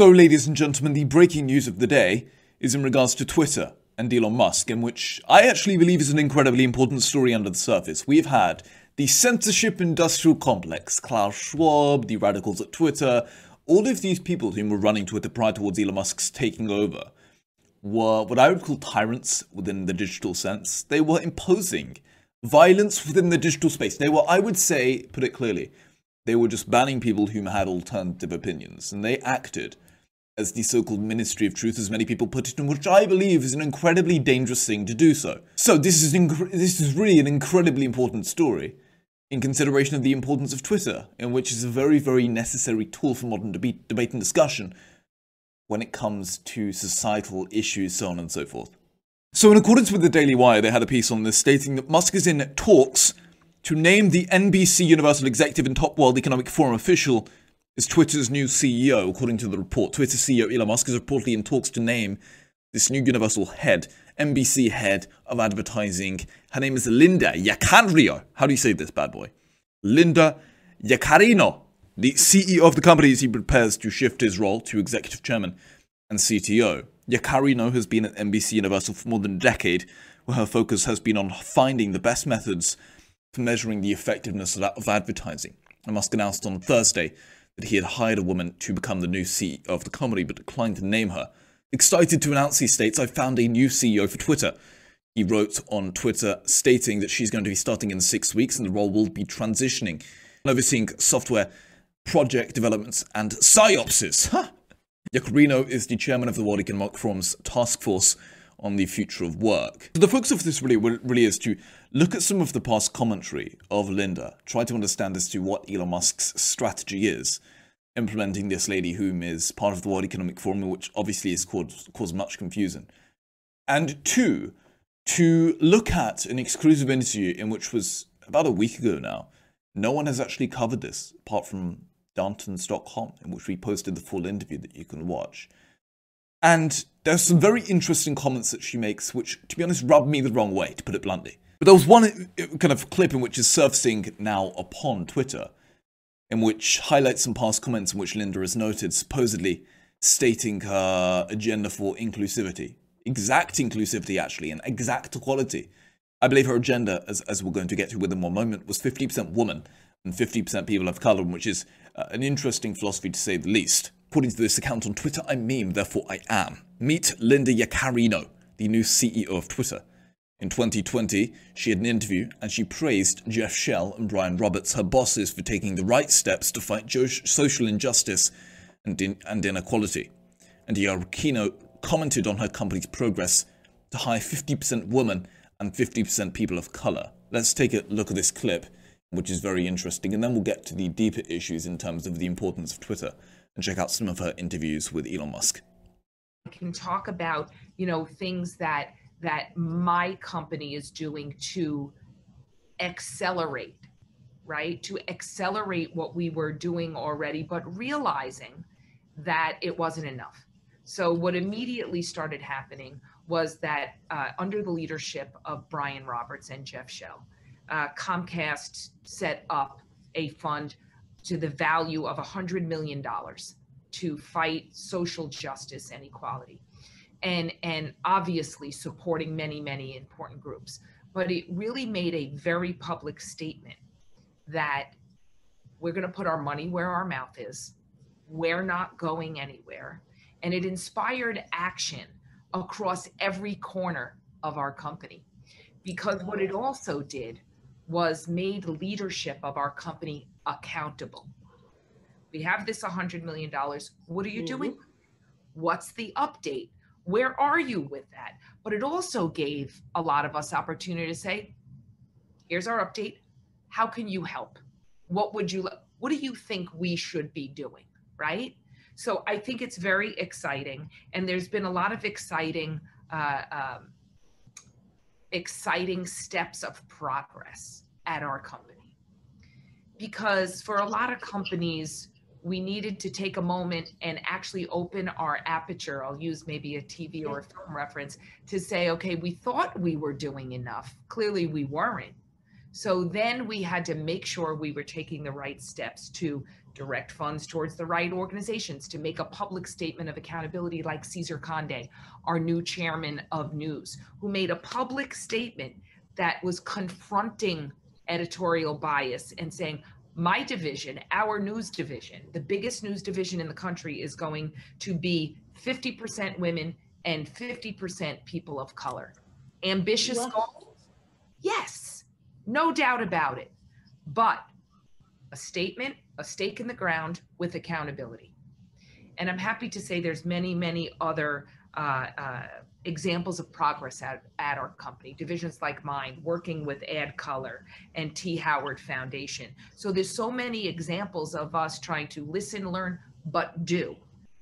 So, ladies and gentlemen, the breaking news of the day is in regards to Twitter and Elon Musk, in which I actually believe is an incredibly important story under the surface. We've had the censorship industrial complex, Klaus Schwab, the radicals at Twitter, all of these people who were running Twitter prior towards Elon Musk's taking over were what I would call tyrants within the digital sense. They were imposing violence within the digital space. They were, I would say, put it clearly, they were just banning people who had alternative opinions, and they acted as the so-called Ministry of Truth, as many people put it, and which I believe is an incredibly dangerous thing to do so. So this is this is really an incredibly important story, in consideration of the importance of Twitter, in which is a very very necessary tool for modern debate, debate and discussion, when it comes to societal issues, so on and so forth. So, in accordance with the Daily Wire, they had a piece on this stating that Musk is in talks to name the NBC Universal executive and top World Economic Forum official as Twitter's new CEO, according to the report. Twitter CEO Elon Musk is reportedly in talks to name this new Universal head, NBC head of advertising. Her name is Linda Yaccarino. How do you say this, bad boy? Linda Yaccarino, the CEO of the company as he prepares to shift his role to executive chairman and CTO. Yaccarino has been at NBC Universal for more than a decade, where her focus has been on finding the best methods for measuring the effectiveness of advertising. Musk announced on Thursday that he had hired a woman to become the new CEO of the company, but declined to name her. Excited to announce, he states, I found a new CEO for Twitter. He wrote on Twitter stating that she's going to be starting in six weeks and the role will be transitioning, overseeing software project developments and psyopses. Huh. Yaccarino is the chairman of the World Economic Forum's task force on the future of work. So the focus of this really, really is to look at some of the past commentary of Linda, try to understand as to what Elon Musk's strategy is, implementing this lady whom is part of the World Economic Forum, which obviously has caused, caused much confusion. And two, to look at an exclusive interview in which was about a week ago now. No one has actually covered this apart from Darntons.com, in which we posted the full interview that you can watch. And there's some very interesting comments that she makes, which, to be honest, rub me the wrong way, to put it bluntly. But there was one uh, kind of clip in which is surfacing now upon Twitter, in which highlights some past comments in which Linda has noted, supposedly stating her agenda for inclusivity. Exact inclusivity, actually, and exact equality. I believe her agenda, as, as we're going to get to within one moment, was 50% woman and 50% people of color, which is uh, an interesting philosophy to say the least. According to this account on Twitter, I meme, therefore I am. Meet Linda Yaccarino, the new CEO of Twitter. In 2020, she had an interview and she praised Jeff Shell and Brian Roberts, her bosses, for taking the right steps to fight social injustice and, in- and inequality. And Yaccarino commented on her company's progress to hire 50% women and 50% people of color. Let's take a look at this clip, which is very interesting, and then we'll get to the deeper issues in terms of the importance of Twitter and check out some of her interviews with Elon Musk. I can talk about, you know, things that that my company is doing to accelerate, right? To accelerate what we were doing already, but realizing that it wasn't enough. So what immediately started happening was that uh, under the leadership of Brian Roberts and Jeff Shell, uh, Comcast set up a fund to the value of $100 million to fight social justice and equality. And, and obviously supporting many, many important groups. But it really made a very public statement that we're going to put our money where our mouth is. We're not going anywhere. And it inspired action across every corner of our company. Because what it also did was made leadership of our company accountable. We have this $100 million. What are you mm-hmm. doing? What's the update? Where are you with that? But it also gave a lot of us opportunity to say, here's our update. How can you help? What would you what do you think we should be doing? Right? So I think it's very exciting. And there's been a lot of exciting uh, um, exciting steps of progress at our company because for a lot of companies, we needed to take a moment and actually open our aperture. I'll use maybe a TV or a film reference to say, okay, we thought we were doing enough. Clearly, we weren't. So then we had to make sure we were taking the right steps to direct funds towards the right organizations to make a public statement of accountability, like Cesar Conde, our new chairman of news, who made a public statement that was confronting editorial bias and saying, my division, our news division, the biggest news division in the country is going to be 50% women and 50% people of color. Ambitious goals? Yes, no doubt about it. But a statement, a stake in the ground with accountability. And I'm happy to say there's many, many other uh, uh, examples of progress at, at our company, divisions like mine, working with ADCOLOR and T. Howard Foundation. So there's so many examples of us trying to listen, learn, but do.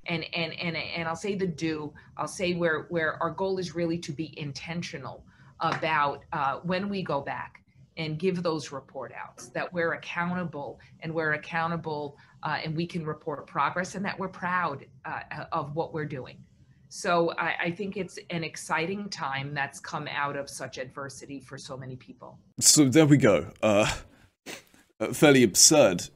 And and and and I'll say the do. I'll say where where our goal is really to be intentional about uh, when we go back and give those report outs that we're accountable and we're accountable uh, and we can report progress and that we're proud uh, of what we're doing. So I, I, think it's an exciting time that's come out of such adversity for so many people. So there we go. Uh, a fairly absurd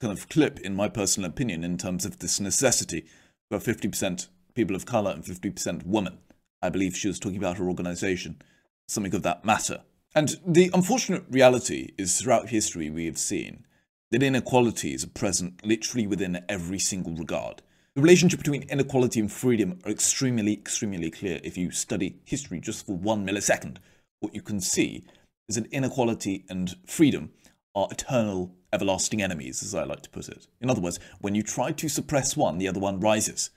kind of clip, in my personal opinion, in terms of this necessity for 50% people of color and 50% women. I believe she was talking about her organization, something of that matter. And the unfortunate reality is throughout history we have seen that inequalities are present literally within every single regard. The relationship between inequality and freedom are extremely, extremely clear if you study history just for one millisecond. What you can see is that inequality and freedom are eternal, everlasting enemies, as I like to put it. In other words, when you try to suppress one, the other one rises.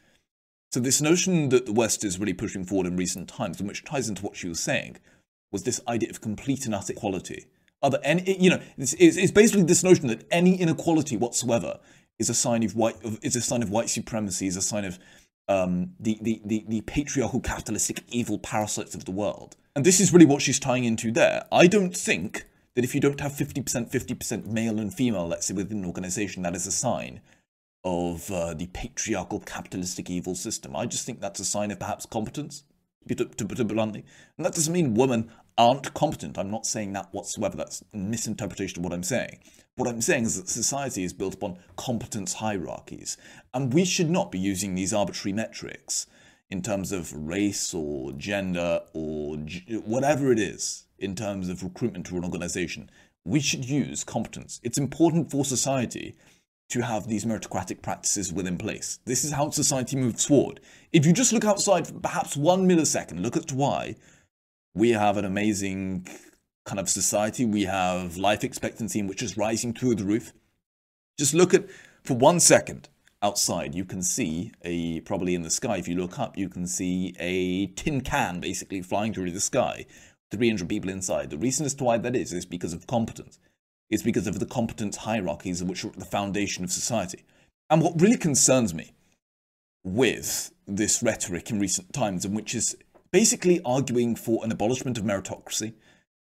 So this notion that the West is really pushing forward in recent times, and which ties into what she was saying, was this idea of complete and utter equality. Other, you know, it's, it's basically this notion that any inequality whatsoever is a sign of white is a sign of white supremacy, is a sign of um, the, the, the, the patriarchal capitalistic evil parasites of the world. And this is really what she's tying into there. I don't think that if you don't have 50%, 50% male and female, let's say, within an organization, that is a sign of uh, the patriarchal capitalistic evil system. I just think that's a sign of perhaps competence, to, to put it bluntly. And that doesn't mean women aren't competent. I'm not saying that whatsoever. That's a misinterpretation of what I'm saying. What I'm saying is that society is built upon competence hierarchies, and we should not be using these arbitrary metrics in terms of race or gender or whatever it is in terms of recruitment to an organization. We should use competence. It's important for society to have these meritocratic practices within place. This is how society moves forward. If you just look outside for perhaps one millisecond, look at why we have an amazing kind of society. We have life expectancy which is rising through the roof. Just look at, for one second, outside, you can see a, probably in the sky, if you look up, you can see a tin can basically flying through the sky, 300 people inside. The reason as to why that is, is because of competence. It's because of the competence hierarchies which are the foundation of society. And what really concerns me with this rhetoric in recent times, and which is basically arguing for an abolishment of meritocracy,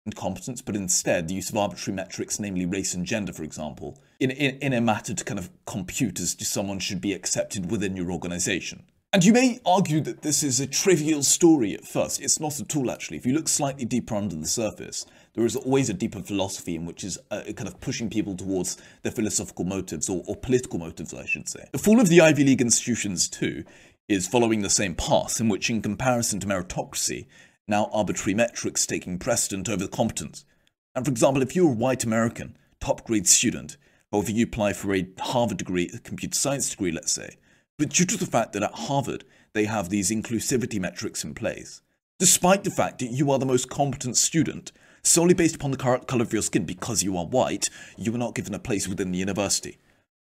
and competence, but instead the use of arbitrary metrics, namely race and gender, for example, in, in, in a matter to kind of compute as to someone should be accepted within your organization. And you may argue that this is a trivial story at first. It's not at all, actually. If you look slightly deeper under the surface, there is always a deeper philosophy in which is uh, kind of pushing people towards their philosophical motives, or, or political motives, I should say. The fall of the Ivy League institutions, too, is following the same path, in which, in comparison to meritocracy, now arbitrary metrics taking precedent over competence. And for example, if you're a white American, top grade student, or if you apply for a Harvard degree, a computer science degree, let's say, but due to the fact that at Harvard they have these inclusivity metrics in place, despite the fact that you are the most competent student, solely based upon the color of your skin because you are white, you are not given a place within the university.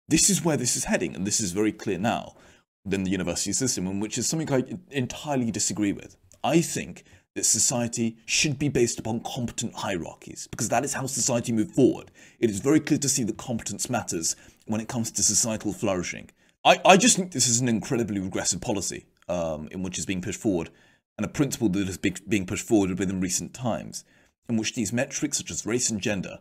This is where this is heading, and this is very clear now within the university system, which is something I entirely disagree with. I think that society should be based upon competent hierarchies, because that is how society moves forward. It is very clear to see that competence matters when it comes to societal flourishing. I, I just think this is an incredibly regressive policy um, in which is being pushed forward, and a principle that is being pushed forward within recent times, in which these metrics such as race and gender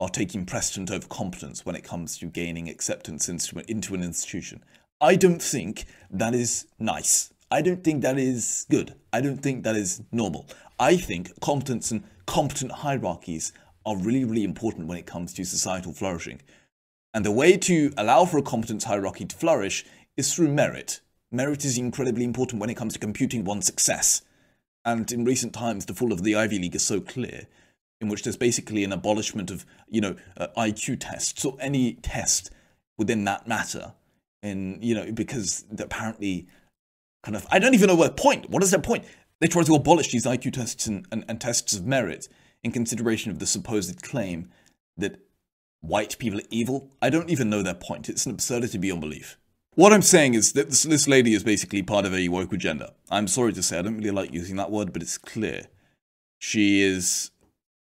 are taking precedent over competence when it comes to gaining acceptance into, into an institution. I don't think that is nice. I don't think that is good. I don't think that is normal. I think competence and competent hierarchies are really, really important when it comes to societal flourishing. And the way to allow for a competence hierarchy to flourish is through merit. Merit is incredibly important when it comes to computing one's success. And in recent times, the fall of the Ivy League is so clear, in which there's basically an abolishment of, you know, uh, IQ tests or any test within that matter. And, you know, because apparently, kind of, I don't even know what point. What is their point? They try to abolish these IQ tests and, and, and tests of merit in consideration of the supposed claim that white people are evil. I don't even know their point. It's an absurdity beyond belief. What I'm saying is that this, this lady is basically part of a woke agenda. I'm sorry to say, I don't really like using that word, but it's clear. She is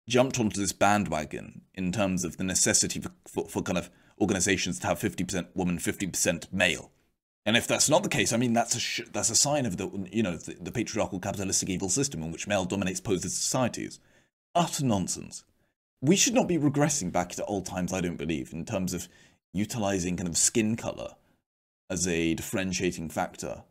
jumped onto this bandwagon in terms of the necessity for, for, for kind of organizations to have 50% woman, 50% male. And if that's not the case, I mean, that's a sh- that's a sign of the you know the, the patriarchal capitalistic evil system in which male dominates posed societies. Utter nonsense. We should not be regressing back to old times. I don't believe in terms of utilizing kind of skin color as a differentiating factor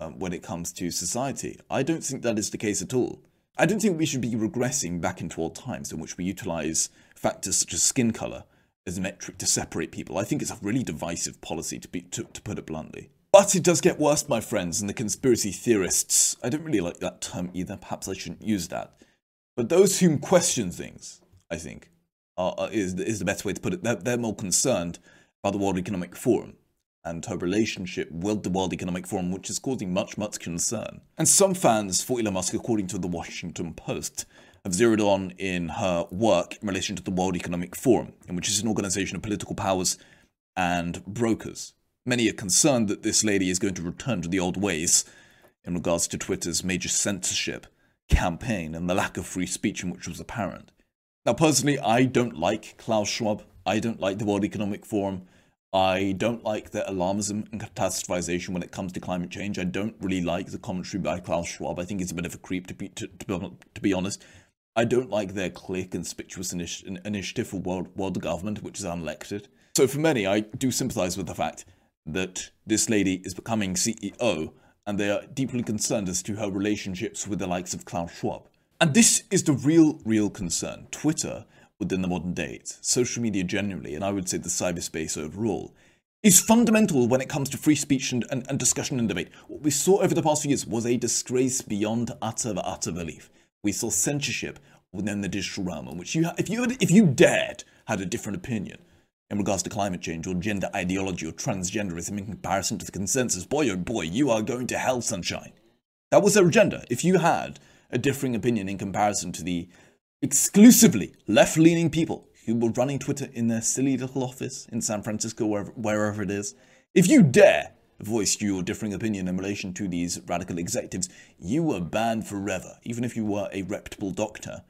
um, when it comes to society. I don't think that is the case at all. I don't think we should be regressing back into old times in which we utilize factors such as skin color as a metric to separate people. I think it's a really divisive policy, to, be, to, to put it bluntly. But it does get worse, my friends, and the conspiracy theorists. I don't really like that term either. Perhaps I shouldn't use that. But those who question things, I think, are, are, is, is the best way to put it. They're, they're more concerned about the World Economic Forum and her relationship with the World Economic Forum, which is causing much, much concern. And some fans for Elon Musk, according to the Washington Post, have zeroed on in her work in relation to the World Economic Forum, which is an organization of political powers and brokers. Many are concerned that this lady is going to return to the old ways in regards to Twitter's major censorship campaign and the lack of free speech in which was apparent. Now, personally, I don't like Klaus Schwab. I don't like the World Economic Forum. I don't like the alarmism and catastrophization when it comes to climate change. I don't really like the commentary by Klaus Schwab. I think he's a bit of a creep, to be, to, to, be, to be honest. I don't like their clear, conspicuous initi- initiative for world, world government, which is unelected. So for many, I do sympathize with the fact that this lady is becoming CEO, and they are deeply concerned as to her relationships with the likes of Klaus Schwab. And this is the real, real concern. Twitter within the modern day, social media generally, and I would say the cyberspace overall, is fundamental when it comes to free speech and, and, and, discussion and debate. What we saw over the past few years was a disgrace beyond utter, utter belief. We saw censorship within the digital realm, in which you, if you, had, if you dared, had a different opinion in regards to climate change or gender ideology or transgenderism in comparison to the consensus, boy oh boy, you are going to hell, sunshine. That was their agenda. If you had a differing opinion in comparison to the exclusively left leaning people who were running Twitter in their silly little office in San Francisco, wherever, wherever it is. If you dare voice your differing opinion in relation to these radical executives, you were banned forever, even if you were a reputable doctor,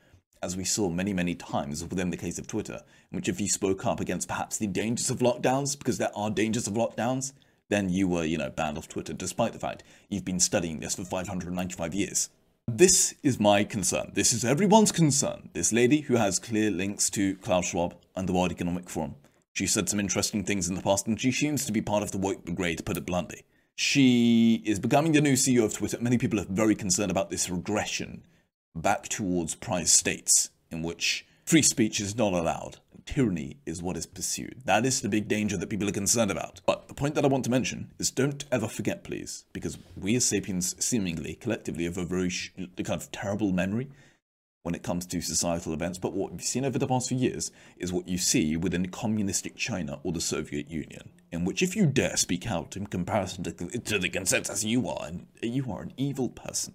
as we saw many, many times within the case of Twitter, in which if you spoke up against perhaps the dangers of lockdowns, because there are dangers of lockdowns, then you were, you know, banned off Twitter, despite the fact you've been studying this for 595 years. This is my concern. This is everyone's concern. This lady who has clear links to Klaus Schwab and the World Economic Forum. She said some interesting things in the past, and she seems to be part of the woke brigade, to put it bluntly. She is becoming the new CEO of Twitter. Many people are very concerned about this regression back towards prize states, in which free speech is not allowed tyranny is what is pursued. That is the big danger that people are concerned about. But the point that I want to mention is don't ever forget, please, because we as sapiens seemingly, collectively, have a very kind of terrible memory when it comes to societal events. But what we've seen over the past few years is what you see within communistic China or the Soviet Union, in which if you dare speak out in comparison to, to the consensus, you are, an, you are an evil person.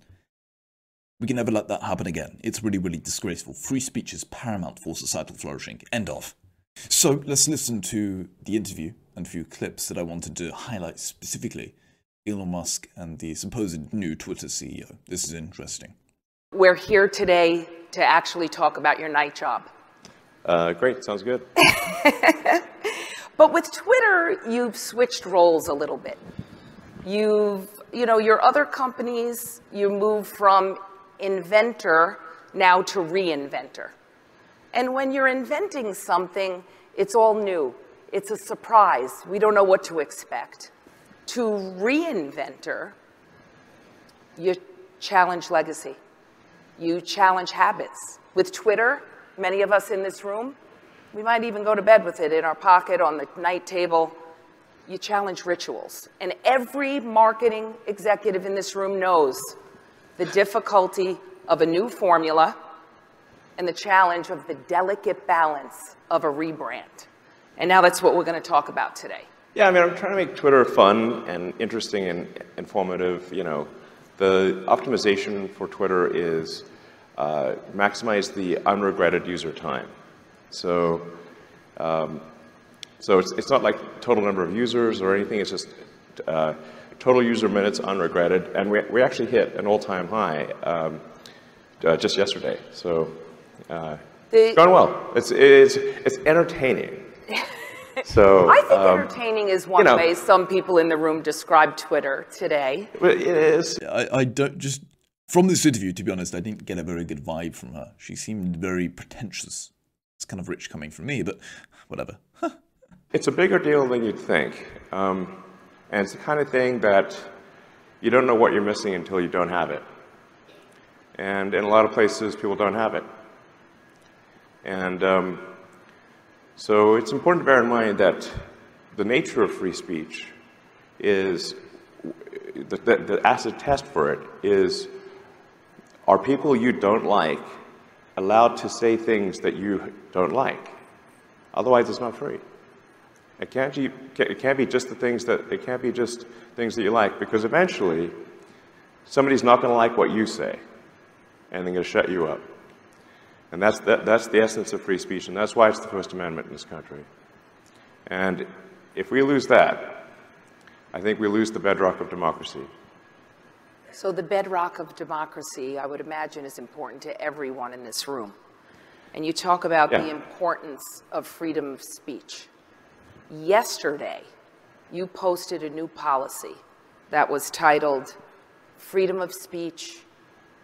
We can never let that happen again. It's really, really disgraceful. Free speech is paramount for societal flourishing. End of. So let's listen to the interview and a few clips that I wanted to highlight specifically Elon Musk and the supposed new Twitter CEO. This is interesting. We're here today to actually talk about your night job. Uh, great, sounds good. but with Twitter, you've switched roles a little bit. You've, you know, your other companies, you move from inventor now to reinventor. And when you're inventing something, it's all new. It's a surprise. We don't know what to expect. To reinventor, you challenge legacy. You challenge habits. With Twitter, many of us in this room, We might even go to bed with it in our pocket on the night table. You challenge rituals. And every marketing executive in this room knows the difficulty of a new formula and the challenge of the delicate balance of a rebrand. And now that's what we're going to talk about today. Yeah, I mean, I'm trying to make Twitter fun and interesting and informative. You know, the optimization for Twitter is uh, maximize the unregretted user time. So, um, so it's, it's not like total number of users or anything. It's just uh, total user minutes unregretted, and we, we actually hit an all-time high um, uh, just yesterday. So, uh, The- going well. It's it's it's entertaining. So I think um, entertaining is one you know- way some people in the room describe Twitter today. it is. I, I don't just from this interview, to be honest, I didn't get a very good vibe from her. She seemed very pretentious. It's kind of rich coming from me, but whatever. It's a bigger deal than you'd think. Um, and it's the kind of thing that you don't know what you're missing until you don't have it. And in a lot of places, people don't have it. And um, so it's important to bear in mind that the nature of free speech is the, the, the acid test for it is are people you don't like allowed to say things that you don't like? Otherwise, it's not free. It can't, be, it can't be just the things that, it can't be just things that you like, because eventually, somebody's not going to like what you say, and they're going to shut you up. And that's, that, that's the essence of free speech, and that's why it's the First Amendment in this country. And if we lose that, I think we lose the bedrock of democracy. So the bedrock of democracy, I would imagine, is important to everyone in this room. And you talk about the importance of freedom of speech. Yesterday, you posted a new policy that was titled Freedom of Speech,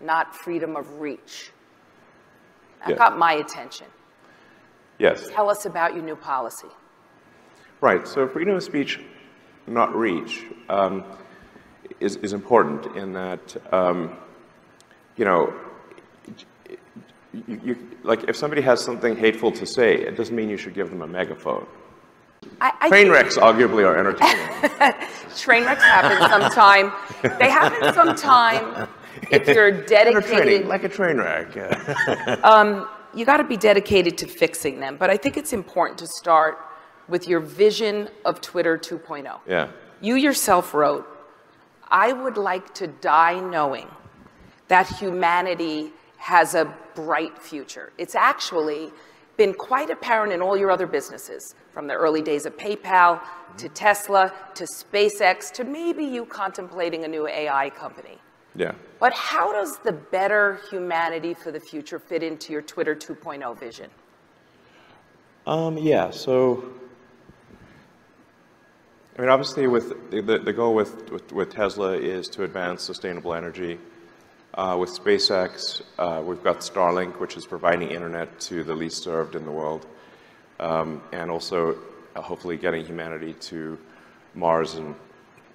Not Freedom of Reach. That Yeah. got my attention. Yes. Tell us about your new policy. Right. So freedom of speech, not reach, um, is, is important in that, um, you know, you, you, like if somebody has something hateful to say, it doesn't mean you should give them a megaphone. I, I Train wrecks arguably are entertaining. Train wrecks happen sometime. They happen sometime if you're dedicated. like a train wreck. yeah. Um, you got to be dedicated to fixing them. But I think it's important to start with your vision of Twitter 2.0. yeah. You yourself wrote, I would like to die knowing that humanity has a bright future. It's actually been quite apparent in all your other businesses, from the early days of PayPal to mm-hmm. Tesla to SpaceX to maybe you contemplating a new AI company. Yeah. But how does the better humanity for the future fit into your Twitter 2.0 vision? Um, yeah, so, I mean, obviously with, the, the goal with, with, with Tesla is to advance sustainable energy. Uh, with SpaceX, uh, we've got Starlink, which is providing internet to the least served in the world, um, and also uh, hopefully getting humanity to Mars and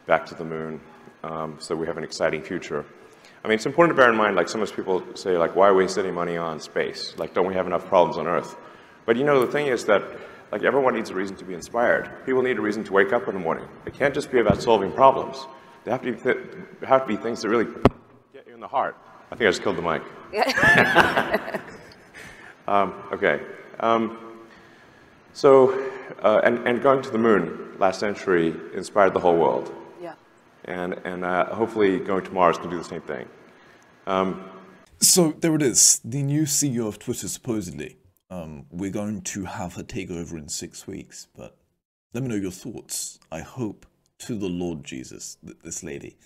back to the moon. Um, so we have an exciting future. I mean, it's important to bear in mind, like sometimes people say, like, why waste any money on space? Like, don't we have enough problems on Earth? But you know, the thing is that, like, everyone needs a reason to be inspired. People need a reason to wake up in the morning. It can't just be about solving problems. They have to be, th- have to be things that really get you in the heart. I think I just killed the mic. um, okay. Um, so, uh, and, and going to the moon last century inspired the whole world. And, and uh, hopefully going to Mars can do the same thing. So there it is, the new CEO of Twitter supposedly. Um, we're going to have her take over in six weeks, but let me know your thoughts. I hope to the Lord Jesus that this lady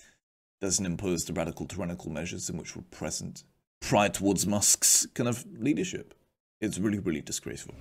doesn't impose the radical tyrannical measures in which were present prior towards Musk's kind of leadership. It's really, really disgraceful.